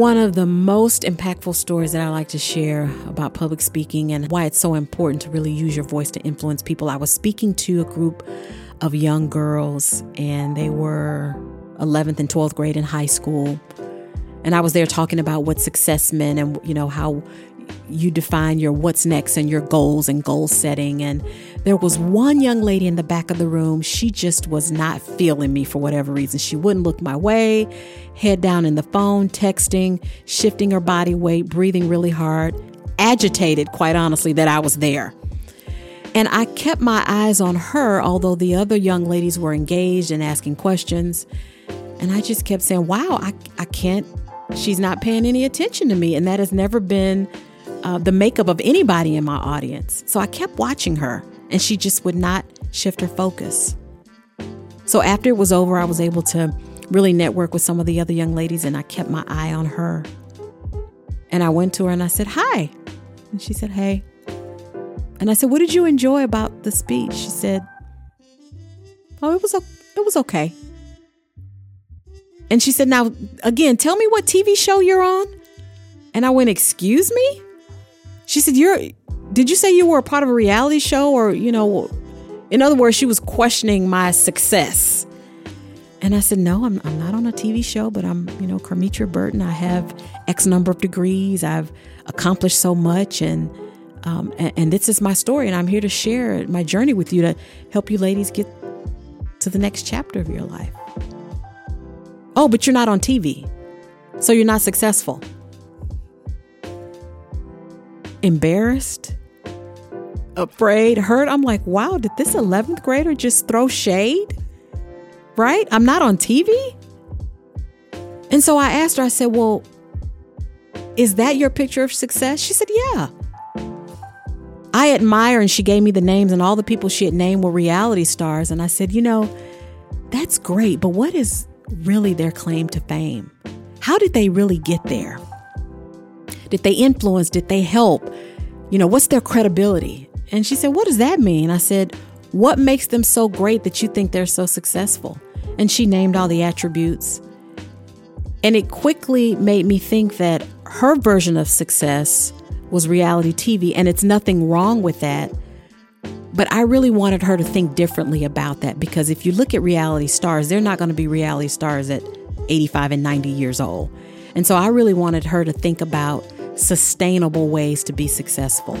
One of the most impactful stories that I like to share about public speaking and why it's so important to really use your voice to influence people. I was speaking to a group of young girls, and they were 11th and 12th grade in high school. And I was there talking about what success meant and, you know, how you define your what's next and your goals and goal setting. And there was one young lady in the back of the room. She just was not feeling me for whatever reason. She wouldn't look my way, head down in the phone, texting, shifting her body weight, breathing really hard, agitated, quite honestly, that I was there. And I kept my eyes on her, although the other young ladies were engaged and asking questions. And I just kept saying, wow, I, I can't, she's not paying any attention to me. And that has never been uh, the makeup of anybody in my audience. So I kept watching her, and she just would not shift her focus. So after it was over, I was able to really network with some of the other young ladies, and I kept my eye on her. And I went to her and I said, Hi. And she said, Hey. And I said, What did you enjoy about the speech? She said, Oh, it was, it was okay. And she said, Now, again, tell me what TV show you're on. And I went, Excuse me? She said, You're, did you say you were a part of a reality show? Or, you know, in other words, she was questioning my success. And I said, No, I'm, I'm not on a TV show, but I'm, you know, Carmetria Burton. I have X number of degrees. I've accomplished so much. And, um, and, and this is my story. And I'm here to share my journey with you to help you ladies get to the next chapter of your life. Oh, but you're not on TV. So you're not successful embarrassed, afraid, hurt. I'm like, wow, did this 11th grader just throw shade? Right? I'm not on TV. And so I asked her, I said, well, is that your picture of success? She said, yeah. I admire, and she gave me the names, and all the people she had named were reality stars. And I said, you know, that's great, but what is really their claim to fame? How did they really get there? Did they influence? Did they help? You know, what's their credibility? And she said, What does that mean? I said, What makes them so great that you think they're so successful? And she named all the attributes. And it quickly made me think that her version of success was reality TV, and it's nothing wrong with that. But I really wanted her to think differently about that because if you look at reality stars, they're not going to be reality stars at 85 and 90 years old. And so I really wanted her to think about sustainable ways to be successful.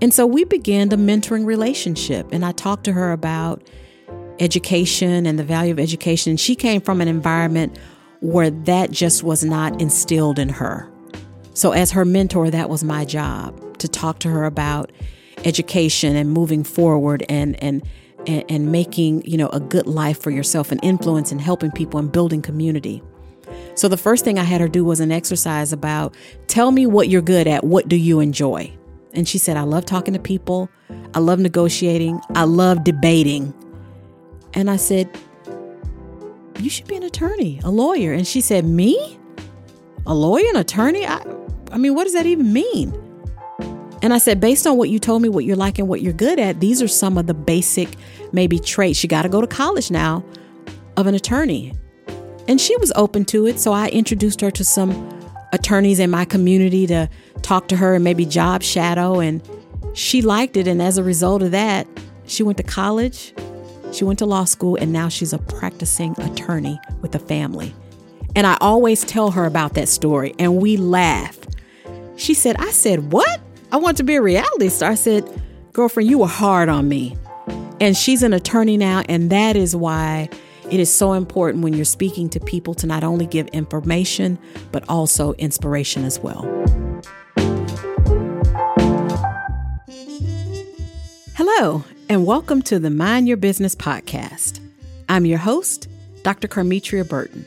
And so we began the mentoring relationship, and I talked to her about education and the value of education. She came from an environment where that just was not instilled in her. So, as her mentor, that was my job to talk to her about education and moving forward and, and, and, making, you know, a good life for yourself and influence and helping people and building community. So the first thing I had her do was an exercise about tell me what you're good at. What do you enjoy? And she said, I love talking to people. I love negotiating. I love debating. And I said, You should be an attorney, a lawyer. And she said, Me? A lawyer, an attorney? I, I mean, what does that even mean? And I said, based on what you told me, what you're like and what you're good at, these are some of the basic, maybe traits. You got to go to college now of an attorney. And she was open to it. So I introduced her to some attorneys in my community to talk to her and maybe job shadow. And she liked it. And as a result of that, she went to college, she went to law school, and now she's a practicing attorney with a family. And I always tell her about that story, and we laugh. She said, I said, What? I want to be a reality star. I said, Girlfriend, you were hard on me. And she's an attorney now, and that is why it is so important when you're speaking to people to not only give information, but also inspiration as well. Hello, and welcome to the Mind Your Business podcast. I'm your host, Dr. Carmetria Burton.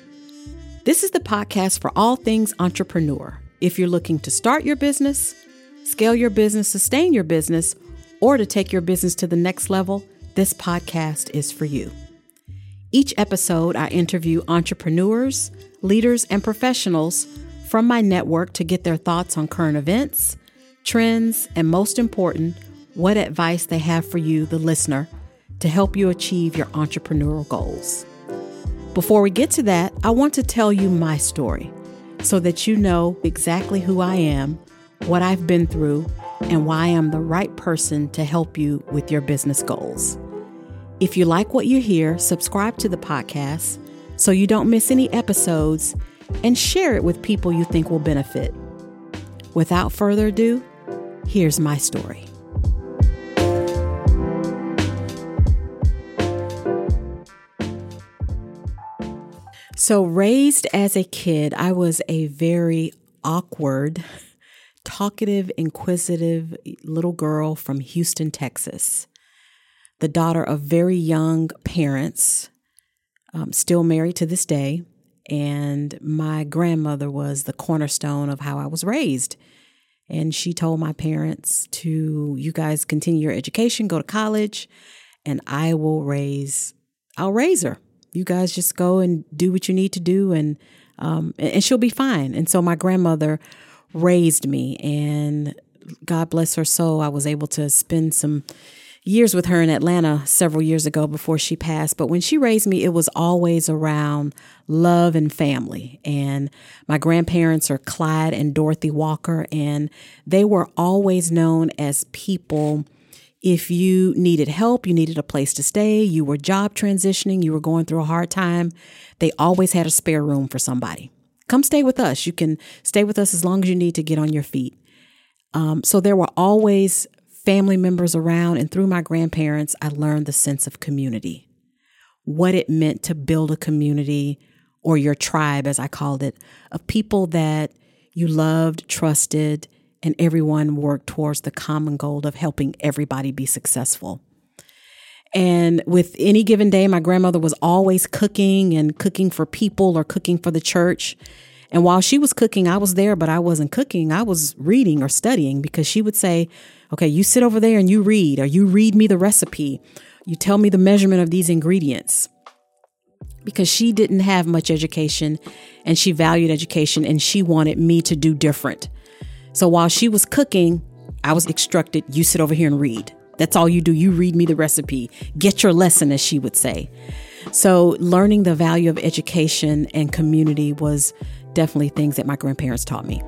This is the podcast for all things entrepreneur. If you're looking to start your business, scale your business, sustain your business, or to take your business to the next level, this podcast is for you. Each episode, I interview entrepreneurs, leaders, and professionals from my network to get their thoughts on current events, trends, and most important, what advice they have for you, the listener, to help you achieve your entrepreneurial goals. Before we get to that, I want to tell you my story so that you know exactly who I am, what I've been through, and why I'm the right person to help you with your business goals. If you like what you hear, subscribe to the podcast so you don't miss any episodes and share it with people you think will benefit. Without further ado, here's my story. So, raised as a kid, I was a very awkward, talkative, inquisitive little girl from Houston, Texas, the daughter of very young parents, um, still married to this day. And my grandmother was the cornerstone of how I was raised. And she told my parents to, you guys continue your education, go to college, and I will raise, I'll raise her you guys just go and do what you need to do and um, and she'll be fine. And so my grandmother raised me and God bless her soul, I was able to spend some years with her in Atlanta several years ago before she passed. But when she raised me, it was always around love and family. And my grandparents are Clyde and Dorothy Walker, and they were always known as people if you needed help, you needed a place to stay, you were job transitioning, you were going through a hard time, they always had a spare room for somebody. Come stay with us. You can stay with us as long as you need to get on your feet. Um, so there were always family members around, and through my grandparents, I learned the sense of community, what it meant to build a community or your tribe, as I called it, of people that you loved, trusted, and everyone worked towards the common goal of helping everybody be successful. And with any given day, my grandmother was always cooking and cooking for people or cooking for the church. And while she was cooking, I was there, but I wasn't cooking. I was reading or studying because she would say, okay, you sit over there and you read, or you read me the recipe. You tell me the measurement of these ingredients. Because she didn't have much education and she valued education and she wanted me to do different. So while she was cooking, I was instructed, you sit over here and read. That's all you do. You read me the recipe. Get your lesson, as she would say. So, learning the value of education and community was definitely things that my grandparents taught me.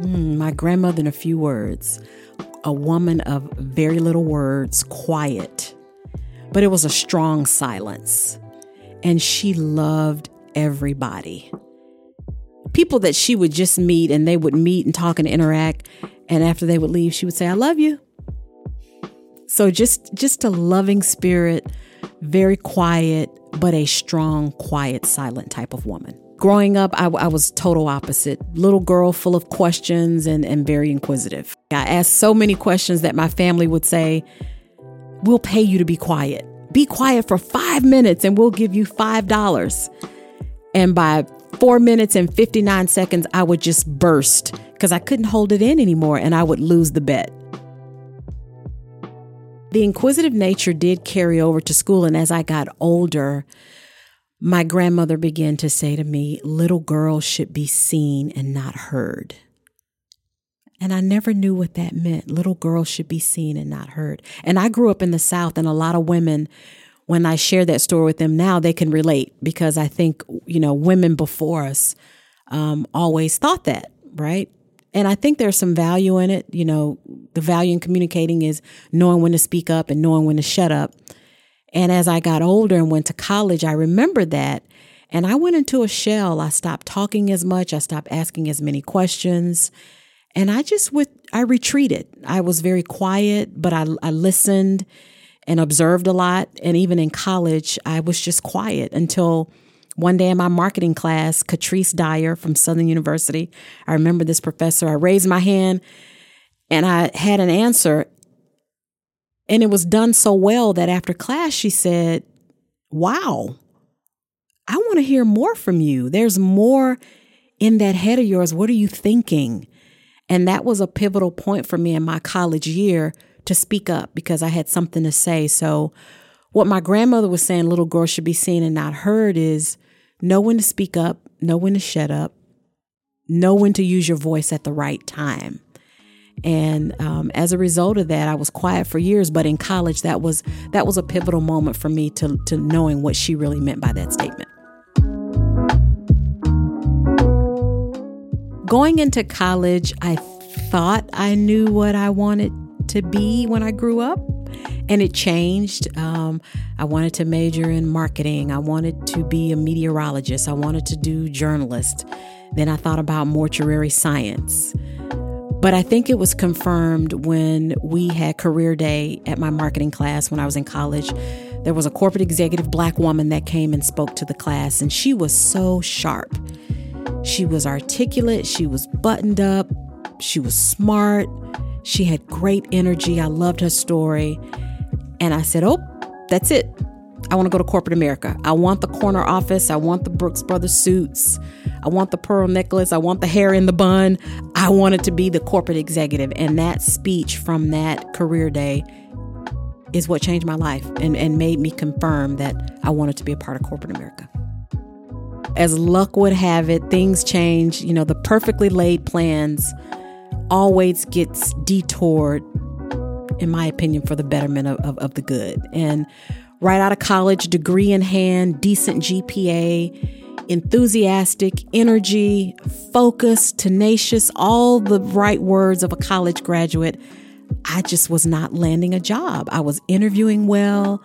Mm, my grandmother, in a few words, a woman of very little words, quiet, but it was a strong silence. And she loved everybody. People that she would just meet and they would meet and talk and interact. And after they would leave, she would say, I love you. So just just a loving spirit, very quiet, but a strong, quiet, silent type of woman. Growing up, I, I, was total opposite. Little girl full of questions and, and very inquisitive. I asked so many questions that my family would say, We'll pay you to be quiet. Be quiet for five minutes and we'll give you five dollars. And by four minutes and 59 seconds, I would just burst because I couldn't hold it in anymore and I would lose the bet. The inquisitive nature did carry over to school. And as I got older, my grandmother began to say to me, Little girls should be seen and not heard. And I never knew what that meant. Little girls should be seen and not heard. And I grew up in the South, and a lot of women when I share that story with them now, they can relate because I think, you know, women before us um, always thought that, right? And I think there's some value in it. You know, the value in communicating is knowing when to speak up and knowing when to shut up. And as I got older and went to college, I remembered that. And I went into a shell. I stopped talking as much. I stopped asking as many questions. And I just with I retreated. I was very quiet, but I, I listened and observed a lot. And even in college, I was just quiet until one day in my marketing class, Catrice Dyer from Southern University, I remember this professor, I raised my hand and I had an answer. And it was done so well that after class, she said, Wow, I want to hear more from you. There's more in that head of yours. What are you thinking? And that was a pivotal point for me in my college year to speak up because I had something to say. So, what my grandmother was saying, little girls should be seen and not heard, is know when to speak up, know when to shut up, know when to use your voice at the right time. And um, as a result of that, I was quiet for years. But in college, that was that was a pivotal moment for me to to knowing what she really meant by that statement. Going into college, I thought I knew what I wanted to be when I grew up, and it changed. Um, I wanted to major in marketing. I wanted to be a meteorologist. I wanted to do journalist. Then I thought about mortuary science. But I think it was confirmed when we had career day at my marketing class when I was in college. There was a corporate executive black woman that came and spoke to the class, and she was so sharp. She was articulate, she was buttoned up, she was smart, she had great energy. I loved her story. And I said, Oh, that's it. I want to go to corporate America. I want the corner office. I want the Brooks Brothers suits. I want the pearl necklace. I want the hair in the bun. I wanted to be the corporate executive. And that speech from that career day is what changed my life and, and made me confirm that I wanted to be a part of corporate America. As luck would have it, things change. You know, the perfectly laid plans always gets detoured, in my opinion, for the betterment of, of, of the good. And right out of college, degree in hand, decent GPA, enthusiastic, energy, focus, tenacious, all the right words of a college graduate. I just was not landing a job. I was interviewing well.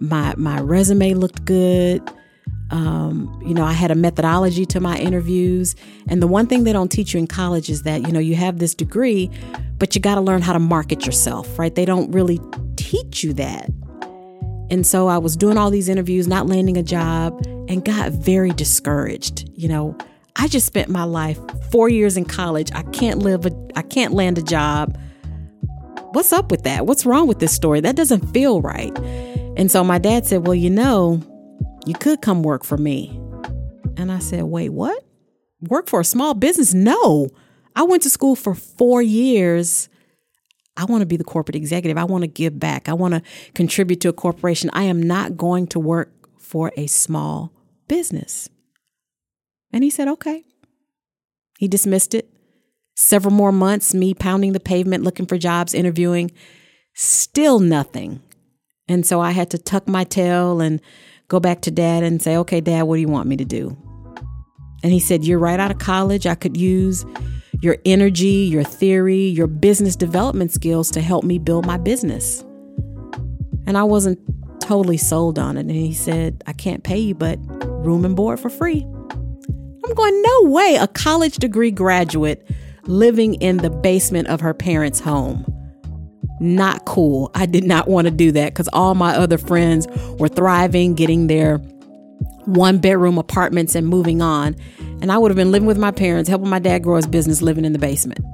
My my resume looked good. Um, you know, I had a methodology to my interviews. And the one thing they don't teach you in college is that, you know, you have this degree, but you got to learn how to market yourself, right? They don't really teach you that. And so I was doing all these interviews, not landing a job, and got very discouraged. You know, I just spent my life four years in college. I can't live, a, I can't land a job. What's up with that? What's wrong with this story? That doesn't feel right. And so my dad said, Well, you know, you could come work for me. And I said, Wait, what? Work for a small business? No. I went to school for four years I want to be the corporate executive. I want to give back. I want to contribute to a corporation. I am not going to work for a small business. And he said, okay. He dismissed it. Several more months, me pounding the pavement, looking for jobs, interviewing, still nothing. And so I had to tuck my tail and go back to dad and say, okay, dad, what do you want me to do? And he said, You're right out of college. I could use your energy, your theory, your business development skills to help me build my business. And I wasn't totally sold on it. And he said, I can't pay you, but room and board for free. I'm going, no way. A college degree graduate living in the basement of her parents' home. Not cool. I did not want to do that because all my other friends were thriving, getting their one bedroom apartments and moving on. And I would have been living with my parents, helping my dad grow his business, living in the basement.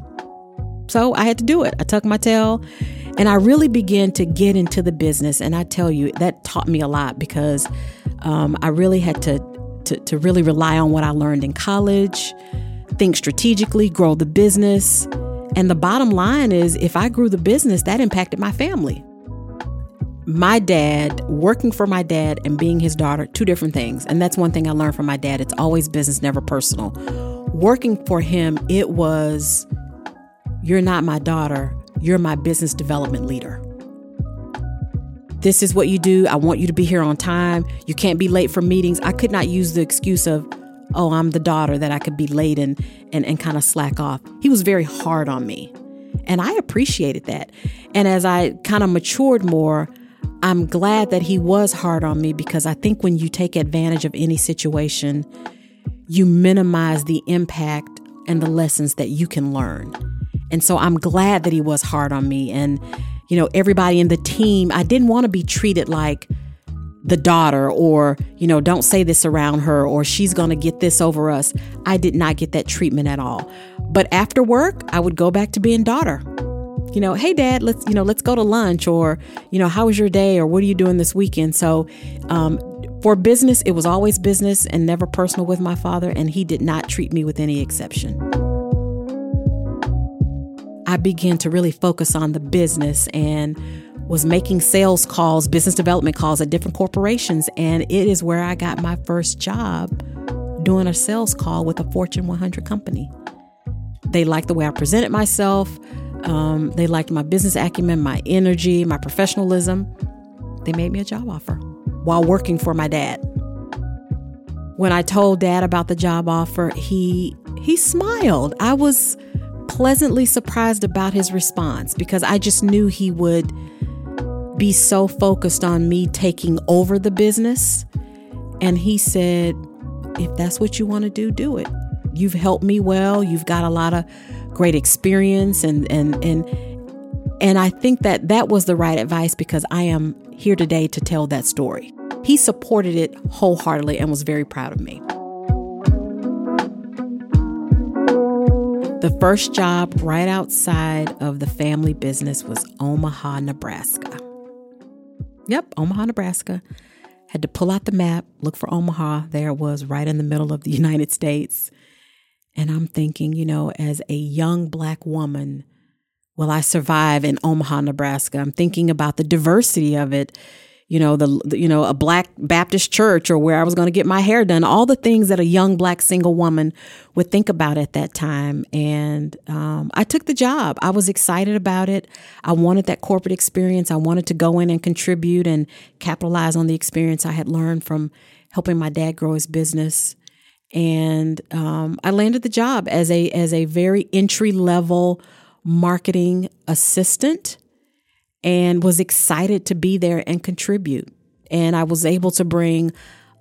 So I had to do it. I tucked my tail and I really began to get into the business. And I tell you, that taught me a lot because um, I really had to, to, to really rely on what I learned in college, think strategically, grow the business. And the bottom line is if I grew the business, that impacted my family my dad, working for my dad and being his daughter, two different things. And that's one thing I learned from my dad. It's always business, never personal. Working for him, it was, you're not my daughter, you're my business development leader. This is what you do. I want you to be here on time. You can't be late for meetings. I could not use the excuse of, oh, I'm the daughter that I could be late and and, and kind of slack off. He was very hard on me. And I appreciated that. And as I kind of matured more, I'm glad that he was hard on me because I think when you take advantage of any situation, you minimize the impact and the lessons that you can learn. And so I'm glad that he was hard on me. And, you know, everybody in the team, I didn't want to be treated like the daughter or, you know, don't say this around her or she's going to get this over us. I did not get that treatment at all. But after work, I would go back to being daughter you know, hey dad, let's, you know, let's go to lunch or, you know, how was your day or what are you doing this weekend? So, um, for business, it was always business and never personal with my father, and he did not treat me with any exception. I began to really focus on the business and was making sales calls, business development calls at different corporations. And it is where I got my first job doing a sales call with a Fortune 100 company. They liked the way I presented myself. Um, they liked my business acumen, my energy, my professionalism. They made me a job offer while working for my dad. When I told dad about the job offer, he he smiled. I was pleasantly surprised about his response because I just knew he would be so focused on me taking over the business. And he said, if that's what you want to do, do it. You've helped me well. You've got a lot of great experience and and and and I think that that was the right advice because I am here today to tell that story. He supported it wholeheartedly and was very proud of me. The first job right outside of the family business was Omaha, Nebraska. Yep, Omaha, Nebraska. Had to pull out the map, look for Omaha. There it was, right in the middle of the United States. And I'm thinking, you know, as a young black woman, will I survive in Omaha, Nebraska? I'm thinking about the diversity of it you know the, the, you know a black baptist church or where i was going to get my hair done all the things that a young black single woman would think about at that time. And um, i took the job. I was excited about it. I wanted that corporate experience. I wanted to go in and contribute and capitalize on the experience i had learned from helping my dad grow his business. And um, i landed the job as a as a very entry level marketing assistant and was excited to be there and contribute. And I was able to bring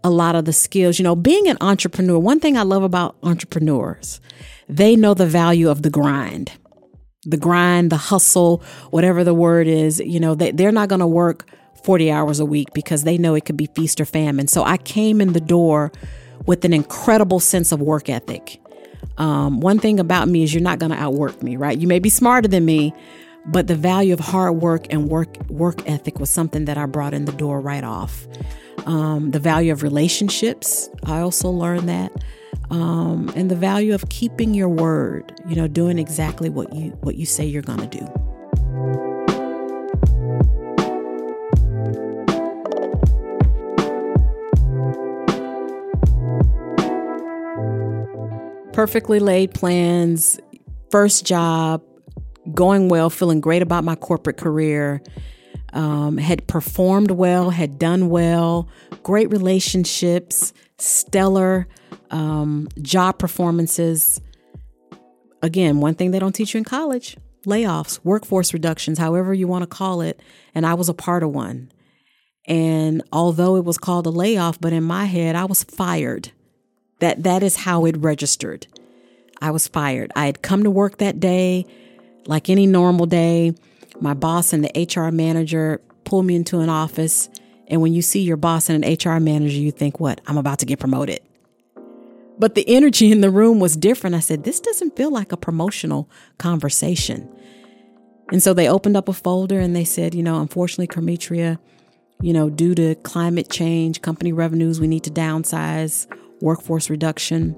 a lot of the skills. You know, being an entrepreneur, one thing I love about entrepreneurs, they know the value of the grind. The grind, the hustle, whatever the word is, you know, they, they're not going to work 40 hours a week because they know it could be feast or famine. So I came in the door with an incredible sense of work ethic. Um, one thing about me is you're not going to outwork me, right? You may be smarter than me, but the value of hard work and work work ethic was something that I brought in the door right off. Um, the value of relationships, I also learned that, um, and the value of keeping your word. You know, doing exactly what you what you say you're going to do. Perfectly laid plans, first job, going well, feeling great about my corporate career, um, had performed well, had done well, great relationships, stellar um, job performances. Again, one thing they don't teach you in college layoffs, workforce reductions, however you want to call it. And I was a part of one. And although it was called a layoff, but in my head, I was fired. That that is how it registered. I was fired. I had come to work that day like any normal day, my boss and the HR manager pull me into an office. And when you see your boss and an HR manager, you think, what? I'm about to get promoted. But the energy in the room was different. I said, this doesn't feel like a promotional conversation. And so they opened up a folder and they said, you know, unfortunately, Carmetria, you know, due to climate change, company revenues, we need to downsize, workforce reduction.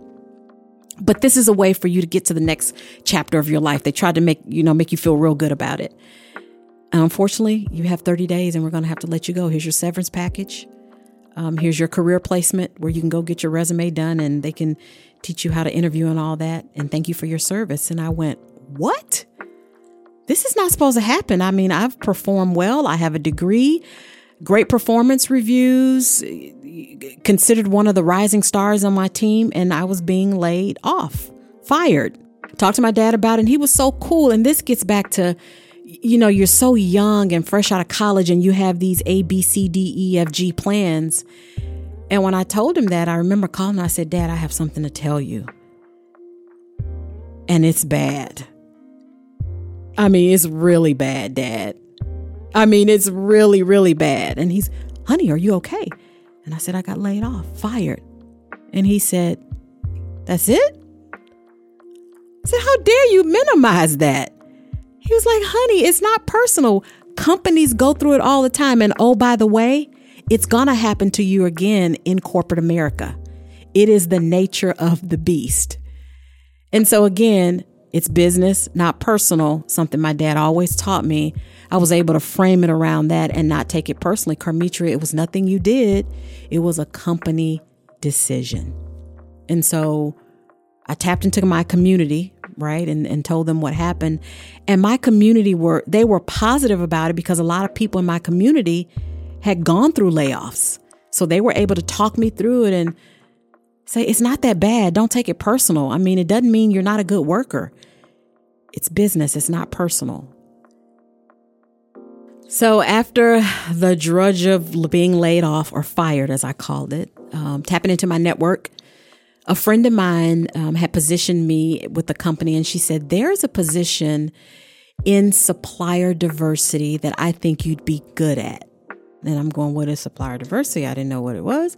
But this is a way for you to get to the next chapter of your life. They tried to make, you know, make you feel real good about it. And unfortunately, you have 30 days and we're going to have to let you go. Here's your severance package. Um, here's your career placement where you can go get your resume done and they can teach you how to interview and all that. And thank you for your service. And I went, What? This is not supposed to happen. I mean, I've performed well, I have a degree, great performance reviews, considered one of the rising stars on my team, and I was being laid off, fired. Talked to my dad about it, and he was so cool. And this gets back to, you know, you're so young and fresh out of college, and you have these A, B, C, D, E, F, G plans. And when I told him that, I remember calling, I said, Dad, I have something to tell you. And it's bad. I mean, it's really bad, Dad. I mean, it's really, really bad. And he's, honey, are you okay? And I said, I got laid off, fired. And he said, That's it? I said, How dare you minimize that? He was like, Honey, it's not personal. Companies go through it all the time. And oh, by the way, it's going to happen to you again in corporate America. It is the nature of the beast. And so, again, it's business, not personal, something my dad always taught me. I was able to frame it around that and not take it personally. Carmetria, it was nothing you did, it was a company decision. And so I tapped into my community, right? And, and told them what happened. And my community were, they were positive about it because a lot of people in my community had gone through layoffs. So they were able to talk me through it and say, it's not that bad. Don't take it personal. I mean, it doesn't mean you're not a good worker. It's business, it's not personal. So, after the drudge of being laid off or fired, as I called it, um, tapping into my network, a friend of mine um, had positioned me with the company, and she said, There's a position in supplier diversity that I think you'd be good at. And I'm going, What is supplier diversity? I didn't know what it was.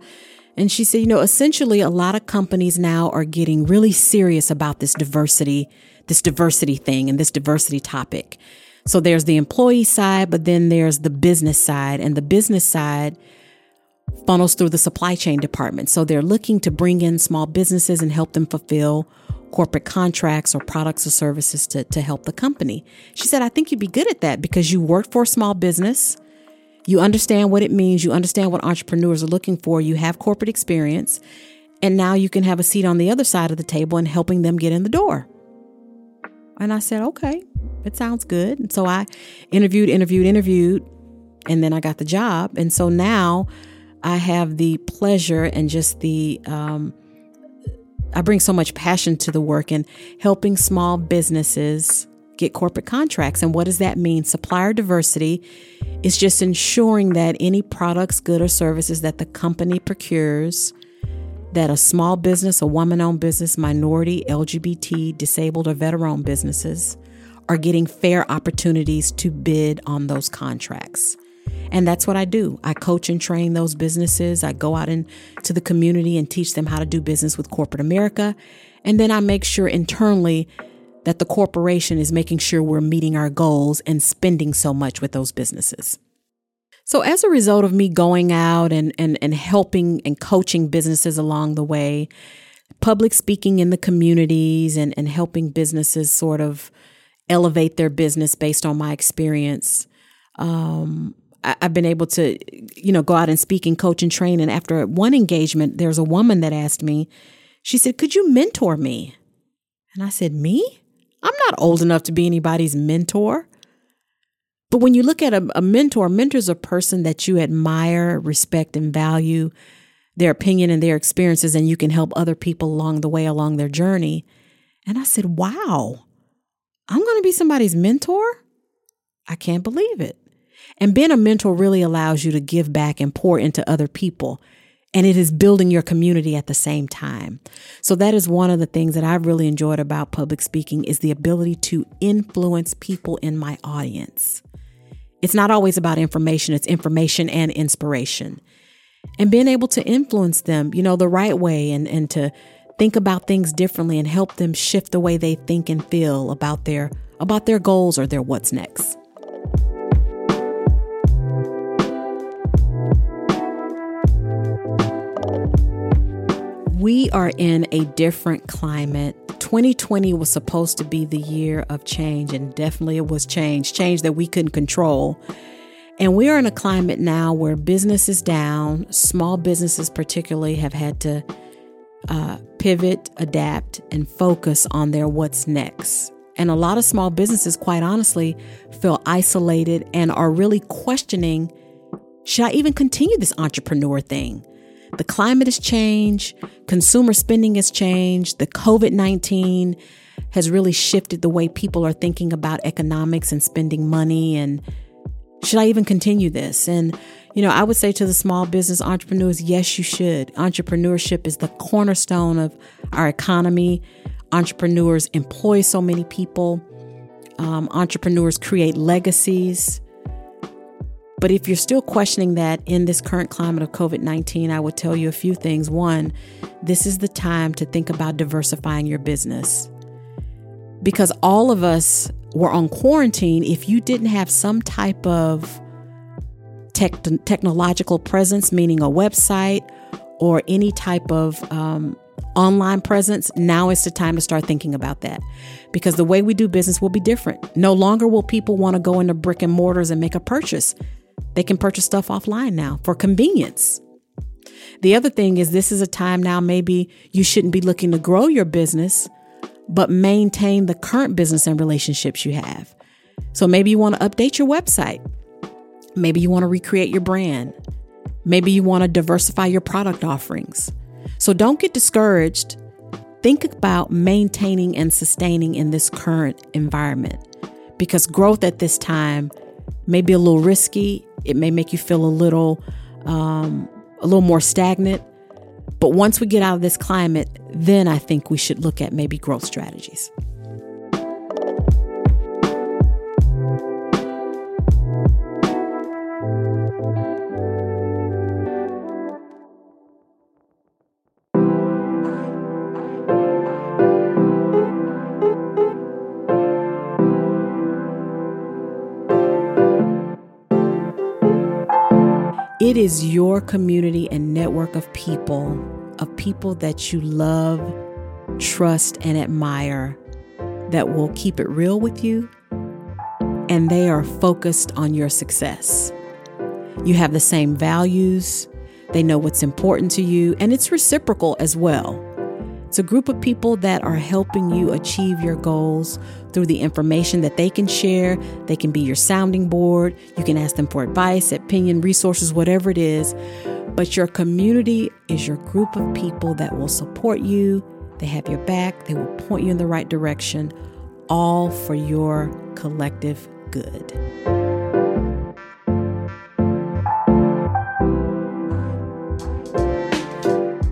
And she said, You know, essentially, a lot of companies now are getting really serious about this diversity, this diversity thing, and this diversity topic. So there's the employee side, but then there's the business side, and the business side funnels through the supply chain department. So they're looking to bring in small businesses and help them fulfill corporate contracts or products or services to, to help the company. She said, I think you'd be good at that because you work for a small business. You understand what it means. You understand what entrepreneurs are looking for. You have corporate experience. And now you can have a seat on the other side of the table and helping them get in the door. And I said, okay, it sounds good. And so I interviewed, interviewed, interviewed, and then I got the job. And so now I have the pleasure and just the, um, I bring so much passion to the work and helping small businesses get corporate contracts. And what does that mean? Supplier diversity is just ensuring that any products, good or services that the company procures that a small business, a woman owned business, minority, LGBT, disabled, or veteran owned businesses are getting fair opportunities to bid on those contracts. And that's what I do. I coach and train those businesses. I go out into the community and teach them how to do business with corporate America. And then I make sure internally that the corporation is making sure we're meeting our goals and spending so much with those businesses. So, as a result of me going out and, and, and helping and coaching businesses along the way, public speaking in the communities and, and helping businesses sort of elevate their business based on my experience, um, I, I've been able to, you know, go out and speak and coach and train. And after one engagement, there's a woman that asked me, she said, Could you mentor me? And I said, Me? I'm not old enough to be anybody's mentor. But when you look at a, a mentor, a mentor is a person that you admire, respect, and value their opinion and their experiences, and you can help other people along the way, along their journey. And I said, wow, I'm going to be somebody's mentor? I can't believe it. And being a mentor really allows you to give back and pour into other people. And it is building your community at the same time. So that is one of the things that I've really enjoyed about public speaking is the ability to influence people in my audience. It's not always about information, it's information and inspiration. And being able to influence them, you know, the right way and, and to think about things differently and help them shift the way they think and feel about their about their goals or their what's next. We are in a different climate 2020 was supposed to be the year of change, and definitely it was change, change that we couldn't control. And we are in a climate now where business is down. Small businesses, particularly, have had to uh, pivot, adapt, and focus on their what's next. And a lot of small businesses, quite honestly, feel isolated and are really questioning should I even continue this entrepreneur thing? The climate has changed, consumer spending has changed, the COVID 19 has really shifted the way people are thinking about economics and spending money. And should I even continue this? And, you know, I would say to the small business entrepreneurs, yes, you should. Entrepreneurship is the cornerstone of our economy. Entrepreneurs employ so many people. Um, entrepreneurs create legacies. But if you're still questioning that in this current climate of COVID 19, I would tell you a few things. One, this is the time to think about diversifying your business. Because all of us were on quarantine. If you didn't have some type of tech, technological presence, meaning a website or any type of um, online presence, now is the time to start thinking about that. Because the way we do business will be different. No longer will people want to go into brick and mortars and make a purchase. They can purchase stuff offline now for convenience. The other thing is, this is a time now maybe you shouldn't be looking to grow your business. but maintain the current business and relationships you have. So maybe you want to update your website. Maybe you want to recreate your brand. Maybe you want to diversify your product offerings. So don't get discouraged. Think about maintaining and sustaining in this current environment because growth at this time may be a little risky. It may make you feel a little um, a little more stagnant. But once we get out of this climate, then I think we should look at maybe growth strategies. It is your community and network of people, of people that you love, trust, and admire that will keep it real with you, and they are focused on your success. You have the same values, they know what's important to you, and it's reciprocal as well. It's a group of people that are helping you achieve your goals through the information that they can share. They can be your sounding board. You can ask them for advice, opinion, resources, whatever it is. But your community is your group of people that will support you. They have your back, they will point you in the right direction, all for your collective good.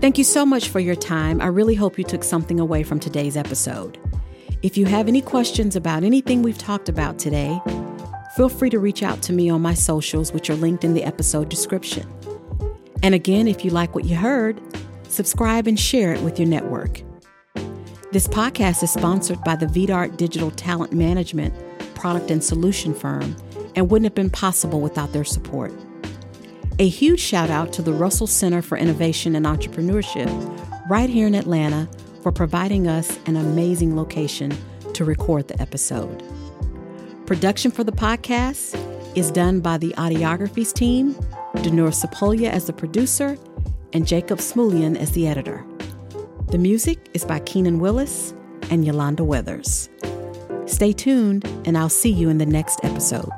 Thank you so much for your time. I really hope you took something away from today's episode. If you have any questions about anything we've talked about today, feel free to reach out to me on my socials, which are linked in the episode description. And again, if you like what you heard, subscribe and share it with your network. This podcast is sponsored by the Vidart Digital Talent Management product and solution firm and wouldn't have been possible without their support. A huge shout out to the Russell Center for Innovation and Entrepreneurship right here in Atlanta for providing us an amazing location to record the episode. Production for the podcast is done by the Audiographies team, Denur Sapolia as the producer, and Jacob Smulian as the editor. The music is by Keenan Willis and Yolanda Weathers. Stay tuned, and I'll see you in the next episode.